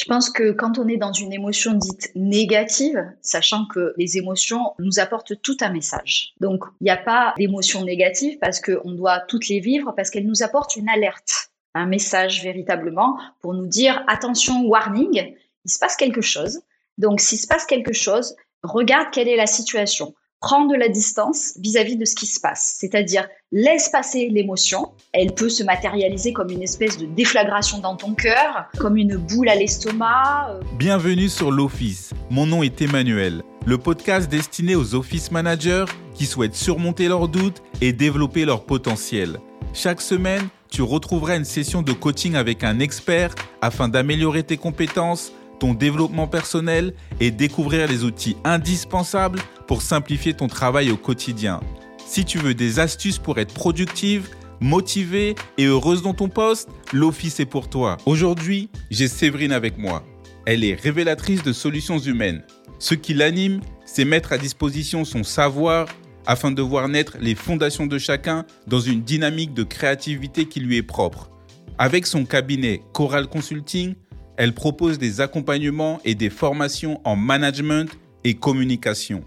Je pense que quand on est dans une émotion dite négative, sachant que les émotions nous apportent tout un message. Donc, il n'y a pas d'émotion négative parce qu'on doit toutes les vivre, parce qu'elles nous apportent une alerte, un message véritablement pour nous dire attention, warning, il se passe quelque chose. Donc, s'il se passe quelque chose, regarde quelle est la situation prends de la distance vis-à-vis de ce qui se passe. C'est-à-dire, laisse passer l'émotion. Elle peut se matérialiser comme une espèce de déflagration dans ton cœur, comme une boule à l'estomac. Euh. Bienvenue sur l'Office. Mon nom est Emmanuel, le podcast destiné aux office managers qui souhaitent surmonter leurs doutes et développer leur potentiel. Chaque semaine, tu retrouveras une session de coaching avec un expert afin d'améliorer tes compétences ton développement personnel et découvrir les outils indispensables pour simplifier ton travail au quotidien. Si tu veux des astuces pour être productive, motivée et heureuse dans ton poste, l'Office est pour toi. Aujourd'hui, j'ai Séverine avec moi. Elle est révélatrice de solutions humaines. Ce qui l'anime, c'est mettre à disposition son savoir afin de voir naître les fondations de chacun dans une dynamique de créativité qui lui est propre. Avec son cabinet Coral Consulting, elle propose des accompagnements et des formations en management et communication.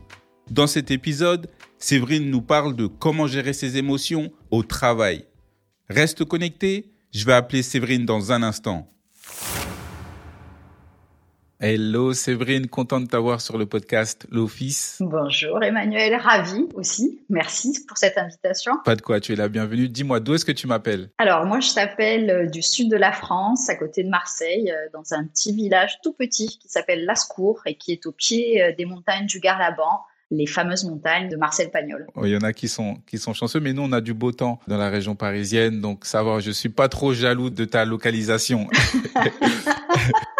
Dans cet épisode, Séverine nous parle de comment gérer ses émotions au travail. Reste connecté, je vais appeler Séverine dans un instant. Hello Séverine, content de t'avoir sur le podcast L'Office. Bonjour Emmanuel, ravi aussi. Merci pour cette invitation. Pas de quoi, tu es la bienvenue. Dis-moi, d'où est-ce que tu m'appelles? Alors moi je t'appelle euh, du sud de la France, à côté de Marseille, euh, dans un petit village tout petit qui s'appelle Lascours et qui est au pied euh, des montagnes du Garlaban les fameuses montagnes de Marcel Pagnol. Il y en a qui sont qui sont chanceux, mais nous on a du beau temps dans la région parisienne, donc va. Je suis pas trop jaloux de ta localisation.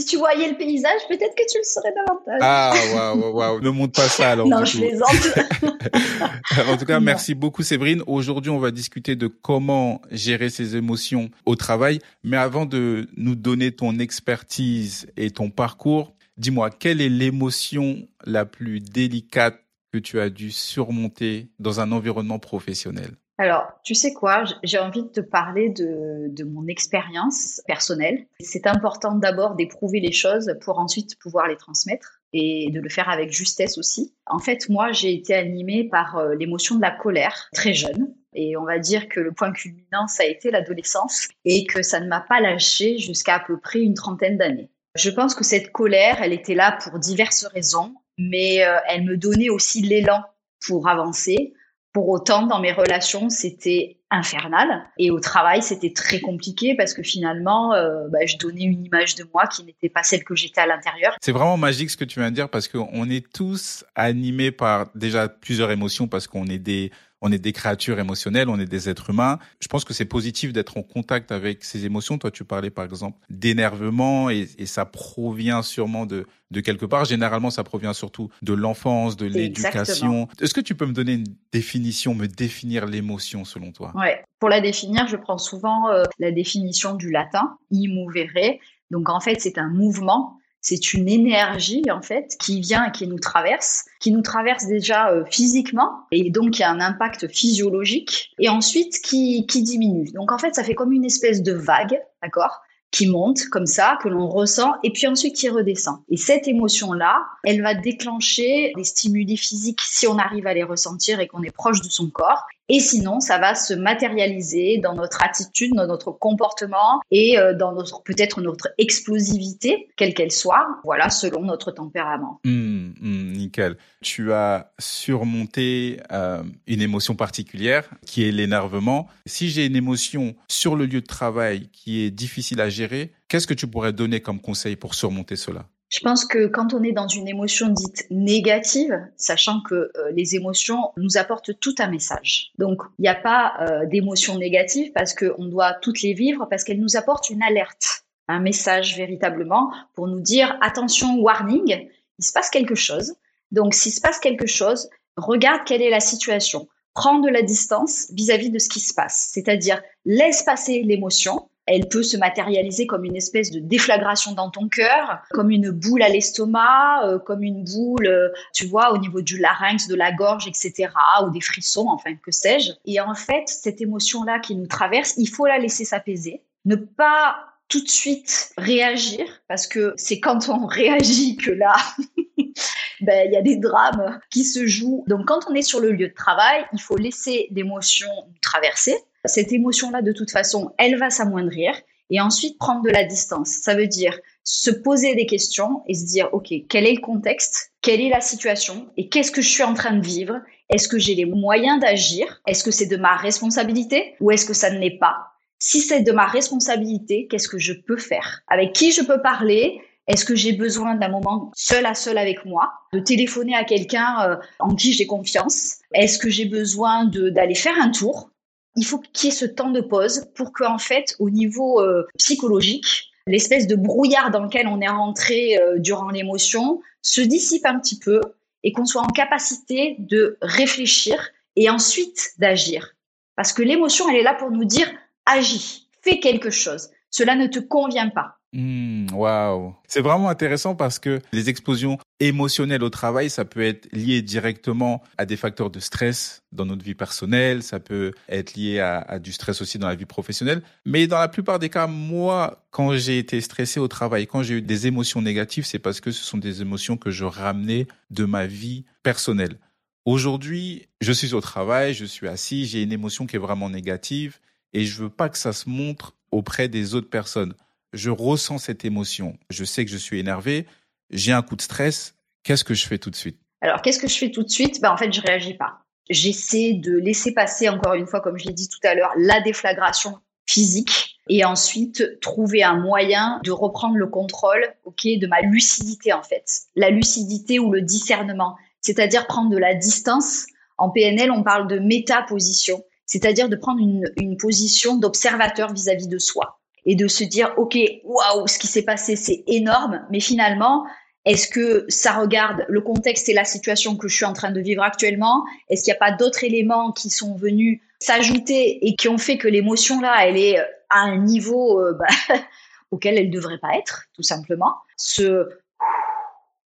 si tu voyais le paysage, peut-être que tu le serais davantage. Ah, waouh, waouh, ne montre pas ça alors. non, je plaisante. en tout cas, merci beaucoup Séverine. Aujourd'hui, on va discuter de comment gérer ses émotions au travail. Mais avant de nous donner ton expertise et ton parcours, dis-moi, quelle est l'émotion la plus délicate que tu as dû surmonter dans un environnement professionnel? Alors, tu sais quoi, j'ai envie de te parler de, mon expérience personnelle. C'est important d'abord d'éprouver les choses pour ensuite pouvoir les transmettre et de le faire avec justesse aussi. En fait, moi, j'ai été animée par euh, l'émotion de la colère très jeune. Et on va dire que le point culminant, ça a été l'adolescence et que ça ne m'a pas lâché jusqu'à à peu près une trentaine d'années. Je pense que cette colère, elle était là pour diverses raisons, mais euh, elle me donnait aussi l'élan pour avancer, pour autant, dans mes relations, c'était infernal. Et au travail, c'était très compliqué parce que finalement, euh, bah, je donnais une image de moi qui n'était pas celle que j'étais à l'intérieur. C'est vraiment magique ce que tu viens de dire parce qu'on est tous animés par déjà plusieurs émotions parce qu'on est des on est des créatures émotionnelles, on est des êtres humains. Je pense que c'est positif d'être en contact avec ces émotions. Toi, tu parlais par exemple d'énervement et, ça provient sûrement de, de quelque part. Généralement, ça provient surtout de l'enfance, de l'éducation. Est-ce que tu peux me donner une définition, me définir l'émotion selon toi? Ouais. Pour la définir, je prends souvent euh, la définition du latin, immovere. Donc en fait, c'est un mouvement c'est une énergie en fait qui vient et qui nous traverse, qui nous traverse déjà euh, physiquement et donc qui a un impact physiologique et ensuite qui, qui diminue. Donc en fait, ça fait comme une espèce de vague, d'accord qui monte comme ça, que l'on ressent, et puis ensuite qui redescend. Et cette émotion-là, elle va déclencher des stimuli physiques si on arrive à les ressentir et qu'on est proche de son corps. Et sinon, ça va se matérialiser dans notre attitude, dans notre comportement et euh, dans peut-être notre explosivité, quelle qu'elle soit, voilà, selon notre tempérament. Mmh, mmh, nickel. Tu as surmonté euh, une émotion particulière qui est l'énervement. Si j'ai une émotion sur le lieu de travail qui est difficile à gérer, qu'est-ce que tu pourrais donner comme conseil pour surmonter cela? Je pense que quand on est dans une émotion dite négative, sachant que euh, les émotions nous apportent tout un message. Donc, il n'y a pas euh, d'émotion négative parce qu'on doit toutes les vivre parce qu'elles nous apportent une alerte, un message véritablement pour nous dire attention, warning, il se passe quelque chose. Donc, s'il se passe quelque chose, regarde quelle est la situation. Prends de la distance vis à -vis de ce qui se passe. C'est-à-dire, laisse passer l'émotion, elle peut se matérialiser comme une espèce de déflagration dans ton cœur, comme une boule à l'estomac, euh, comme une boule, euh, tu vois, au niveau du larynx, de la gorge, etc., ou des frissons, enfin, que sais-je. Et en fait, cette émotion-là qui nous traverse, il faut la laisser s'apaiser, ne pas tout de suite réagir parce que c'est quand on réagit que là, ben, il y a des drames qui se jouent. Donc quand on est sur le lieu de travail, il faut laisser l'émotion traverser. Cette émotion-là, de toute façon, elle va s'amoindrir. Et ensuite prendre de la distance. Ça veut dire se poser des questions et se dire, OK, quel est le contexte? Quelle est la situation? Et qu'est-ce que je suis en train de vivre? Est-ce que j'ai les moyens d'agir? Est-ce que c'est de ma responsabilité ou est-ce que ça ne l'est pas? Si c'est de ma responsabilité, qu'est-ce que je peux faire? Avec qui je peux parler? Est-ce que j'ai besoin d'un moment seul à seul avec moi, de téléphoner à quelqu'un euh, en qui j'ai confiance? Est-ce que j'ai besoin d'aller faire un tour? Il faut qu'il y ait ce temps de pause pour qu'en fait, au niveau euh, psychologique, l'espèce de brouillard dans lequel on est rentré euh, durant l'émotion se dissipe un petit peu et qu'on soit en capacité de réfléchir et ensuite d'agir. Parce que l'émotion, elle est là pour nous dire agis, fais quelque chose. Cela ne te convient pas. Hmm, waouh, c'est vraiment intéressant parce que les explosions émotionnelles au travail, ça peut être lié directement à des facteurs de stress dans notre vie personnelle, ça peut être lié à, à, du stress aussi dans la vie professionnelle. Mais dans la plupart des cas, moi, quand j'ai été stressé au travail, quand j'ai eu des émotions négatives, c'est parce que ce sont des émotions que je ramenais de ma vie personnelle. Aujourd'hui, je suis au travail, je suis assis, j'ai une émotion qui est vraiment négative et je veux pas que ça se montre auprès des autres personnes je ressens cette émotion. Je sais que je suis énervé, j'ai un coup de stress. Qu'est-ce que je fais tout de suite? Alors, qu'est-ce que je fais tout de suite? Ben, En fait, je réagis pas. J'essaie de laisser passer, encore une fois, comme je l'ai dit tout à l'heure, la déflagration physique et ensuite trouver un moyen de reprendre le contrôle ok, de ma lucidité, en fait. La lucidité ou le discernement, c'est-à-dire prendre de la distance. En PNL, on parle de métaposition, c'est-à-dire de prendre une position d'observateur vis-à-vis de soi et de se dire ok waouh ce qui s'est passé c'est énorme mais finalement est-ce que ça regarde le contexte et la situation que je suis en train de vivre actuellement? Est-ce qu'il n'y a pas d'autres éléments qui sont venus s'ajouter et qui ont fait que l'émotion là, elle est à un niveau euh, bah, auquel elle ne devrait pas être, tout simplement? Se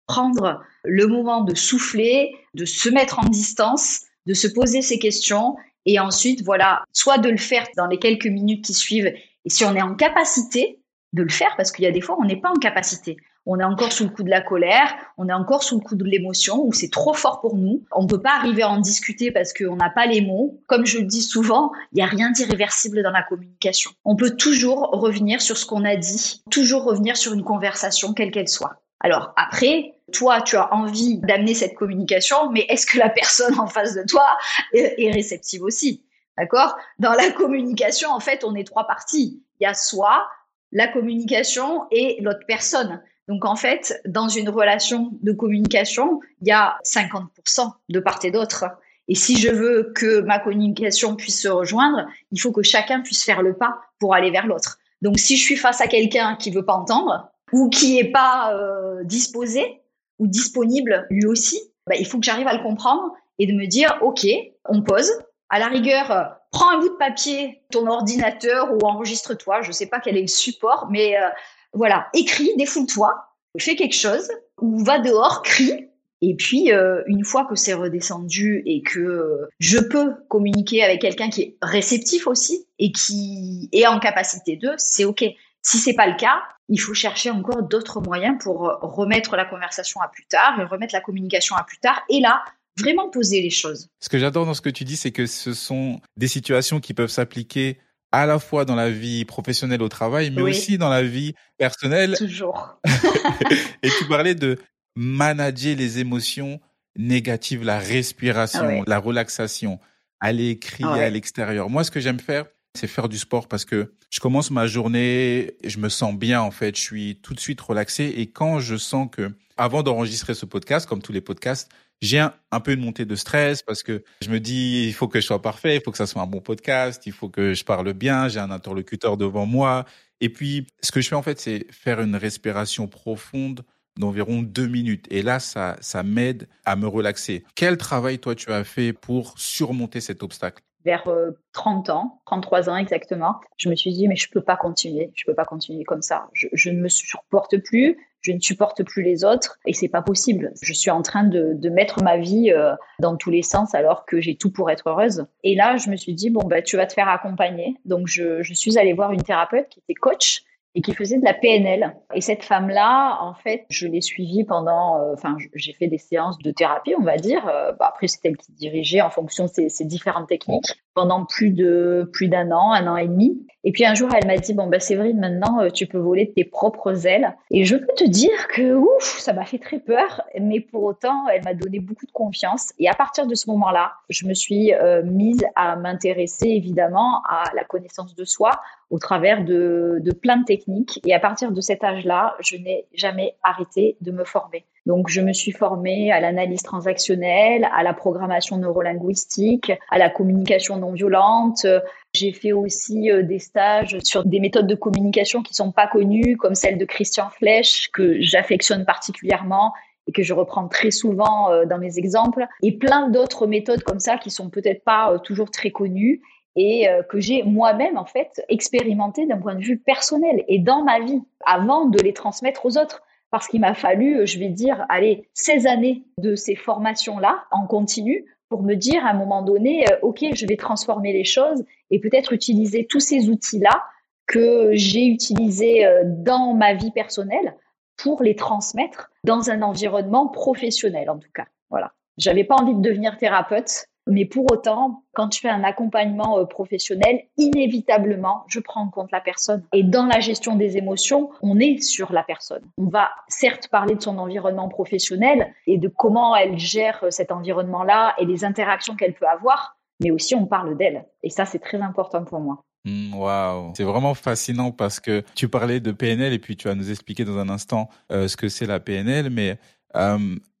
prendre le moment de souffler, de se mettre en distance, de se poser ces questions et ensuite, voilà, soit de le faire dans les quelques minutes qui suivent et si on est en capacité de le faire, parce qu'il y a des fois, on n'est pas en capacité. On est encore sous le coup de la colère, on est encore sous le coup de l'émotion, où c'est trop fort pour nous. On ne peut pas arriver à en discuter parce qu'on n'a pas les mots. Comme je le dis souvent, il n'y a rien d'irréversible dans la communication. On peut toujours revenir sur ce qu'on a dit, toujours revenir sur une conversation, quelle qu'elle soit. Alors après, toi, tu as envie d'amener cette communication, mais est-ce que la personne en face de toi est réceptive aussi? D'accord? Dans la communication, en fait, on est trois parties. Il y a soi, la communication et l'autre personne. Donc, en fait, dans une relation de communication, il y a 50% de part et d'autre. Et si je veux que ma communication puisse se rejoindre, il faut que chacun puisse faire le pas pour aller vers l'autre. Donc, si je suis face à quelqu'un qui veut pas entendre ou qui est pas euh, disposé ou disponible lui aussi, bah, il faut que j'arrive à le comprendre et de me dire, OK, on pose, à la rigueur, euh, prends un bout de papier, ton ordinateur ou enregistre-toi. Je ne sais pas quel est le support, mais euh, voilà, écris, défoule-toi, fais quelque chose ou va dehors, crie. Et puis, euh, une fois que c'est redescendu et que je peux communiquer avec quelqu'un qui est réceptif aussi et qui est en capacité de, c'est OK. Si c'est pas le cas, il faut chercher encore d'autres moyens pour remettre la conversation à plus tard et remettre la communication à plus tard. Et là, vraiment poser les choses. Ce que j'adore dans ce que tu dis, c'est que ce sont des situations qui peuvent s'appliquer à la fois dans la vie professionnelle au travail, mais aussi dans la vie personnelle. Toujours. et tu parlais de manager les émotions négatives, la respiration, la relaxation, aller crier à l'extérieur. Moi, ce que j'aime faire, c'est faire du sport parce que je commence ma journée, je me sens bien en fait, je suis tout de suite relaxé et quand je sens que avant d'enregistrer ce podcast, comme tous les podcasts, j'ai un, peu une montée de stress parce que je me dis il faut que je sois parfait, il faut que ça soit un bon podcast, il faut que je parle bien, j'ai un interlocuteur devant moi. Et puis ce que je fais en fait, c'est faire une respiration profonde d'environ deux minutes. Et là, ça, ça m'aide à me relaxer. Quel travail toi tu as fait pour surmonter cet obstacle? Vers 30 euh, ans, 33 ans exactement, je me suis dit mais je peux pas continuer, je peux pas continuer comme ça. Je ne me supporte plus, je ne supporte plus les autres et c'est pas possible. Je suis en train de, de mettre ma vie euh, dans tous les sens alors que j'ai tout pour être heureuse. Et là, je me suis dit bon bah tu vas te faire accompagner. Donc je, je suis allée voir une thérapeute qui était coach et qui faisait de la PNL. Et cette femme-là, en fait, je l'ai suivie pendant, euh, enfin, j'ai fait des séances de thérapie, on va dire. Euh, bah, après, c'est elle qui dirigeait en fonction de ces, différentes techniques pendant plus de plus d'un an, un an et demi. Et puis un jour, elle m'a dit bon bah Séverine, maintenant euh, tu peux voler tes propres ailes. Et je peux te dire que ouf, ça m'a fait très peur, mais pour autant, elle m'a donné beaucoup de confiance. Et à partir de ce moment-là, je me suis mise à m'intéresser évidemment à la connaissance de soi, au travers de, de plein de techniques. Et à partir de cet âge-là, je n'ai jamais arrêté de me former. Donc, je me suis formée à l'analyse transactionnelle, à la programmation neurolinguistique, à la communication non violente. J'ai fait aussi euh, des stages sur des méthodes de communication qui sont pas connues, comme celle de Christian Flech, que j'affectionne particulièrement et que je reprends très souvent euh, dans mes exemples, et plein d'autres méthodes comme ça qui sont peut-être pas euh, toujours très connues et que j'ai moi-même en fait expérimenté d'un point de vue personnel et dans ma vie avant de les transmettre aux autres. Parce qu'il m'a fallu, je vais dire, allez, 16 années de ces formations-là en continu pour me dire à un moment donné, euh, OK, je vais transformer les choses et peut-être utiliser tous ces outils-là que j'ai utilisés euh, dans ma vie personnelle pour les transmettre dans un environnement professionnel, en tout cas. Voilà. J'avais pas envie de devenir thérapeute. Mais pour autant, quand tu fais un accompagnement euh, professionnel, inévitablement, je prends en compte la personne. Et dans la gestion des émotions, on est sur la personne. On va certes parler de son environnement professionnel et de comment elle gère euh, cet environnement-là et les interactions qu'elle peut avoir, mais aussi on parle d'elle. Et ça, c'est très important pour moi. Mmh, waouh, c'est vraiment fascinant parce que tu parlais de PNL et puis tu vas nous expliquer dans un instant euh, ce que c'est la PNL, mais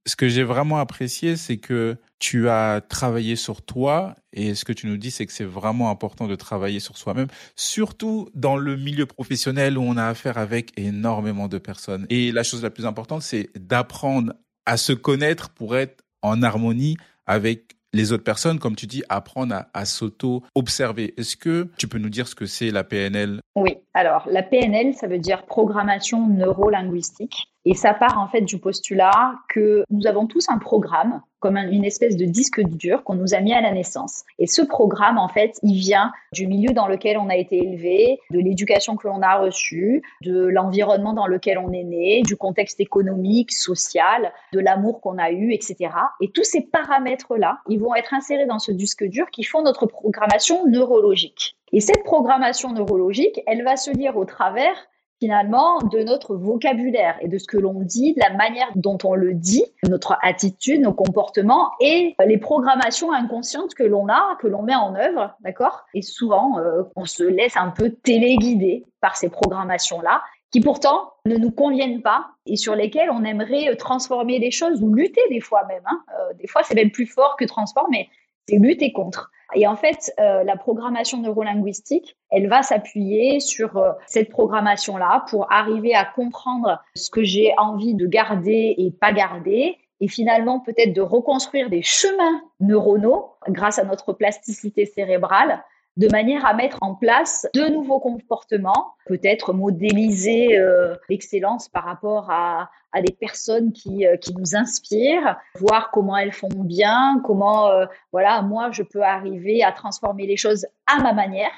ce que j'ai vraiment apprécié, c'est que tu as travaillé sur toi et ce que tu nous dis, c'est que c'est vraiment important de travailler sur soi-même, surtout dans le milieu professionnel où on a affaire avec énormément de personnes. Et la chose la plus importante, c'est d'apprendre à se connaître pour être en harmonie avec les autres personnes, comme tu dis, apprendre à, s'auto-observer. Est-ce que tu peux nous dire ce que c'est la PNL Oui, alors la PNL, ça veut dire programmation neuro-linguistique. Et ça part en fait du postulat que nous avons tous un programme, comme une espèce de disque dur qu'on nous a mis à la naissance. Et ce programme, en fait, il vient du milieu dans lequel on a été élevé, de l'éducation que l'on a reçue, de l'environnement dans lequel on est né, du contexte économique, social, de l'amour qu'on a eu, etc. Et tous ces paramètres-là, ils vont être insérés dans ce disque dur qui font notre programmation neurologique. Et cette programmation neurologique, elle va se lire au travers finalement de notre vocabulaire et de ce que l'on dit, de la manière dont on le dit, notre attitude, nos comportements et les programmations inconscientes que l'on a, que l'on met en œuvre, d'accord? Et souvent, euh, on se laisse un peu téléguider par ces programmations-là qui pourtant ne nous conviennent pas et sur lesquelles on aimerait transformer les choses ou lutter des fois même. Hein. Euh, des fois, c'est même plus fort que transformer, c'est lutter contre. Et en fait, euh, la programmation neurolinguistique, elle va s'appuyer sur euh, cette programmation-là pour arriver à comprendre ce que j'ai envie de garder et pas garder, et finalement peut-être de reconstruire des chemins neuronaux grâce à notre plasticité cérébrale de manière à mettre en place de nouveaux comportements, peut-être modéliser euh, l'excellence par rapport à, des personnes qui, euh, qui nous inspirent, voir comment elles font bien, comment, euh, voilà, moi, je peux arriver à transformer les choses à ma manière,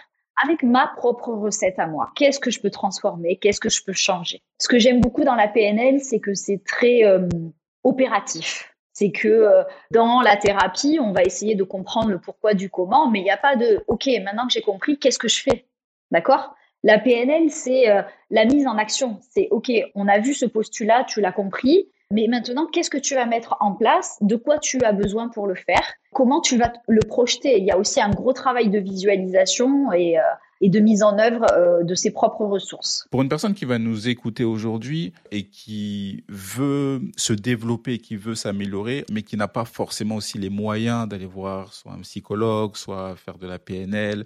avec ma propre recette à moi. Qu'est-ce que je peux transformer? Qu'est-ce que je peux changer? Ce que j'aime beaucoup dans la PNL, c'est que c'est très opératif. C'est que euh, dans la thérapie, on va essayer de comprendre le pourquoi du comment, mais il n'y a pas de OK, maintenant que j'ai compris, qu'est-ce que je fais? D'accord? La PNL, c'est euh, la mise en action. C'est OK, on a vu ce postulat, tu l'as compris, mais maintenant, qu'est-ce que tu vas mettre en place? De quoi tu as besoin pour le faire? Comment tu vas le projeter? Il y a aussi un gros travail de visualisation et, euh, et de mise en œuvre euh, de ses propres ressources. Pour une personne qui va nous écouter aujourd'hui et qui veut se développer, qui veut s'améliorer, mais qui n'a pas forcément aussi les moyens d'aller voir soit un psychologue, soit faire de la PNL,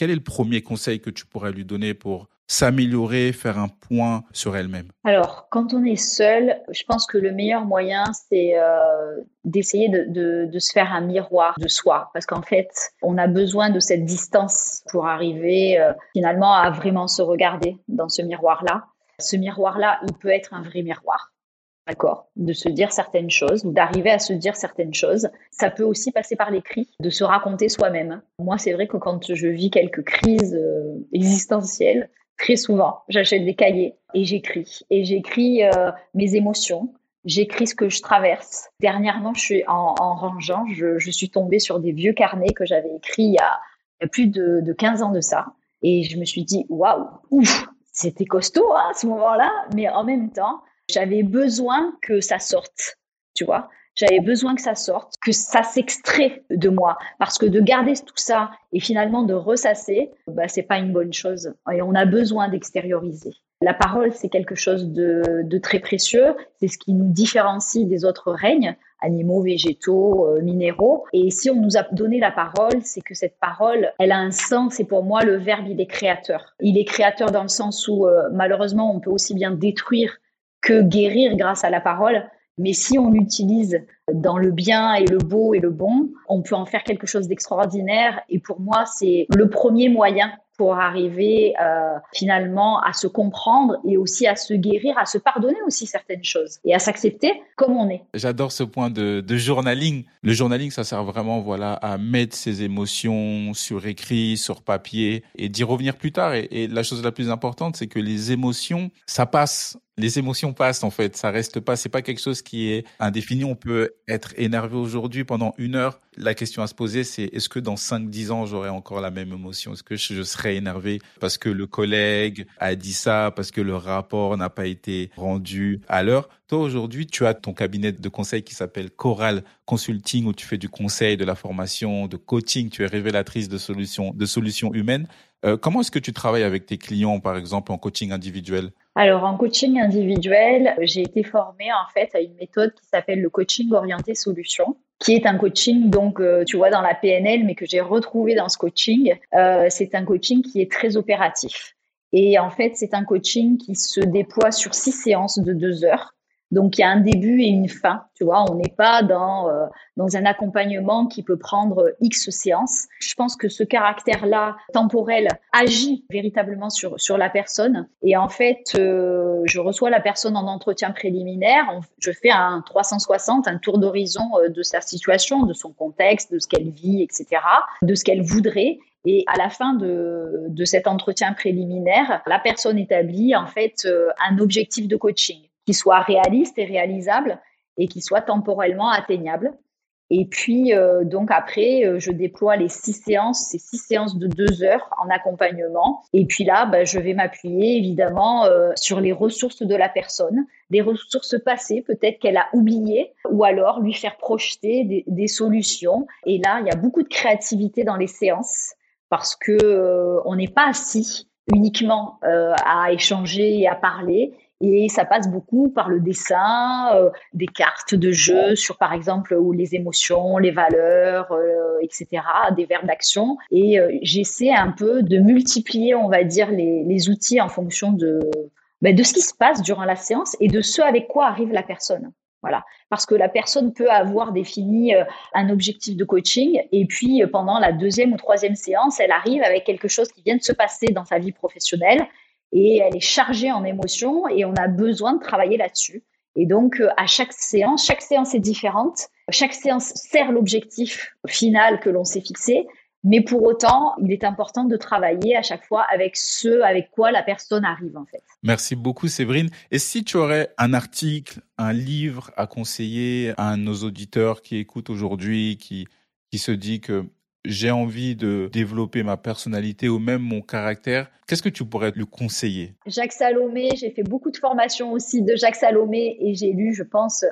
quel est le premier conseil que tu pourrais lui donner pour s'améliorer, faire un point sur elle-même? Alors, quand on est seul, je pense que le meilleur moyen, c'est euh, d'essayer de, se faire un miroir de soi. Parce qu'en fait, on a besoin de cette distance pour arriver euh, finalement à vraiment se regarder dans ce miroir-là. Ce miroir-là, il peut être un vrai miroir. D'accord De se dire certaines choses, d'arriver à se dire certaines choses. Ça peut aussi passer par l'écrit, de se raconter soi-même. Moi, c'est vrai que quand je vis quelques crises euh, existentielles, très souvent. J'achète des cahiers et j'écris. Et j'écris euh, mes émotions, j'écris ce que je traverse. Dernièrement, je suis en, rangeant, je, suis tombée sur des vieux carnets que j'avais écrits il y, a, plus de, de 15 ans de ça. Et je me suis dit, waouh, ouf, c'était costaud hein, à ce moment-là, mais en même temps, j'avais besoin que ça sorte, tu vois. J'avais besoin que ça sorte, que ça s'extrait de moi, parce que de garder tout ça et finalement de ressasser, bah, c'est pas une bonne chose. Et on a besoin d'extérioriser. La parole, c'est quelque chose de, très précieux. C'est ce qui nous différencie des autres règnes animaux, végétaux, euh, minéraux. Et si on nous a donné la parole, c'est que cette parole, elle a un sens. Et pour moi, le verbe, il est créateur. Il est créateur dans le sens où, euh, malheureusement, on peut aussi bien détruire que guérir grâce à la parole. Mais si on l'utilise dans le bien et le beau et le bon, on peut en faire quelque chose d'extraordinaire. Et pour moi, c'est le premier moyen pour arriver euh, finalement à se comprendre et aussi à se guérir, à se pardonner aussi certaines choses et à s'accepter comme on est. J'adore ce point de, journaling. Le journaling, ça sert vraiment voilà à mettre ses émotions sur écrit, sur papier et d'y revenir plus tard. Et, et la chose la plus importante, c'est que les émotions, ça passe les émotions passent en fait, ça reste pas, c'est pas quelque chose qui est indéfini. On peut être énervé aujourd'hui pendant une heure. La question à se poser, c'est est-ce que dans 5-10 ans, j'aurai encore la même émotion? Est-ce que je serai énervé parce que le collègue a dit ça, parce que le rapport n'a pas été rendu à l'heure? Toi aujourd'hui, tu as ton cabinet de conseil qui s'appelle Coral Consulting où tu fais du conseil, de la formation, de coaching. Tu es révélatrice de solutions, de solutions humaines. Euh, comment est-ce que tu travailles avec tes clients, par exemple, en coaching individuel? Alors, en coaching individuel, j'ai été formée en fait à une méthode qui s'appelle le coaching orienté solution qui est un coaching, donc euh, tu vois, dans la PNL, mais que j'ai retrouvé dans ce coaching. Euh, c'est un coaching qui est très opératif. Et en fait, c'est un coaching qui se déploie sur six séances de deux heures. Donc il y a un début et une fin, tu vois, on n'est pas dans euh, dans un accompagnement qui peut prendre X séances. Je pense que ce caractère-là temporel agit véritablement sur sur la personne et en fait, euh, je reçois la personne en entretien préliminaire, je fais un 360, un tour d'horizon euh, de sa situation, de son contexte, de ce qu'elle vit, etc., de ce qu'elle voudrait et à la fin de, de cet entretien préliminaire, la personne établit en fait un objectif de coaching qui soit réaliste et réalisable et qui soit temporellement atteignable. Et puis, euh, donc après, euh, je déploie les six séances, ces six séances de deux heures en accompagnement. Et puis là, bah, je vais m'appuyer évidemment euh, sur les ressources de la personne, des ressources passées, peut-être qu'elle a oubliées, ou alors lui faire projeter des, des, solutions. Et là, il y a beaucoup de créativité dans les séances parce que on n'est pas assis uniquement à échanger et à parler et ça passe beaucoup par le dessin, euh, des cartes de jeu sur, par exemple, les émotions, les valeurs, euh, etc., des verbes d'action. Et euh, j'essaie un peu de multiplier, on va dire, les, les outils en fonction de, ben, de ce qui se passe durant la séance et de ce avec quoi arrive la personne. Voilà, parce que la personne peut avoir défini un objectif de coaching et puis pendant la deuxième ou troisième séance, elle arrive avec quelque chose qui vient de se passer dans sa vie professionnelle et elle est chargée en émotions et on a besoin de travailler là-dessus. Et donc, euh, à chaque séance, chaque séance est différente. Chaque séance sert l'objectif final que l'on s'est fixé. Mais pour autant, il est important de travailler à chaque fois avec ce avec quoi la personne arrive, en fait. Merci beaucoup, Séverine. Et si tu aurais un article, un livre à conseiller à nos auditeurs qui écoutent aujourd'hui, qui, qui se dit que j'ai envie de développer ma personnalité ou même mon caractère, qu'est-ce que tu pourrais lui conseiller? Jacques Salomé, j'ai fait beaucoup de formations aussi de Jacques Salomé et j'ai lu, je pense,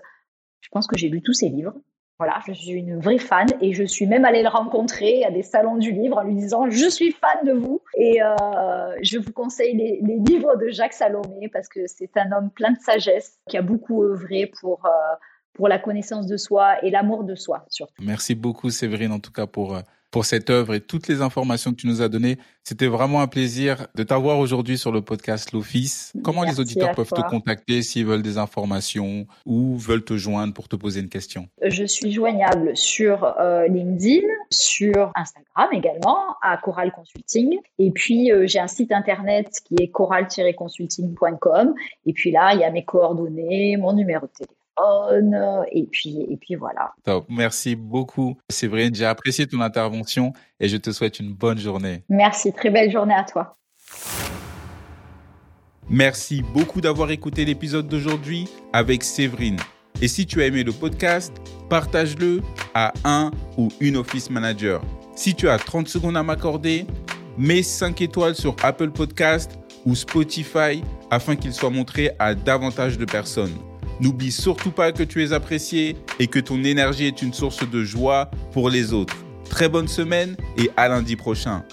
je pense que j'ai lu tous ses livres. Voilà, je suis une vraie fan et je suis même allée le rencontrer à des salons du livre en lui disant je suis fan de vous et euh, je vous conseille les, livres de Jacques Salomé parce que c'est un homme plein de sagesse qui a beaucoup œuvré pour euh, pour la connaissance de soi et l'amour de soi surtout. Merci beaucoup Séverine en tout cas pour euh, pour cette œuvre et toutes les informations que tu nous as données. C'était vraiment un plaisir de t'avoir aujourd'hui sur le podcast L'Office. Comment les auditeurs peuvent te contacter s'ils veulent des informations ou veulent te joindre pour te poser une question? Je suis joignable sur euh, LinkedIn, sur Instagram également, à Coral Consulting. Et puis, euh, j'ai un site internet qui est coral-consulting.com. Et puis là, il y a mes coordonnées, mon numéro de téléphone et puis, et puis voilà. Merci beaucoup, Séverine. J'ai apprécié ton intervention et je te souhaite une bonne journée. Merci. Très belle journée à toi. Merci beaucoup d'avoir écouté l'épisode d'aujourd'hui avec Séverine. Et si tu as aimé le podcast, partage-le à un ou une office manager. Si tu as 30 secondes à m'accorder, mets 5 étoiles sur Apple Podcast ou Spotify afin qu'il soit montré à davantage de personnes. N'oublie surtout pas que tu es apprécié et que ton énergie est une source de joie pour les autres. Très bonne semaine et à lundi prochain.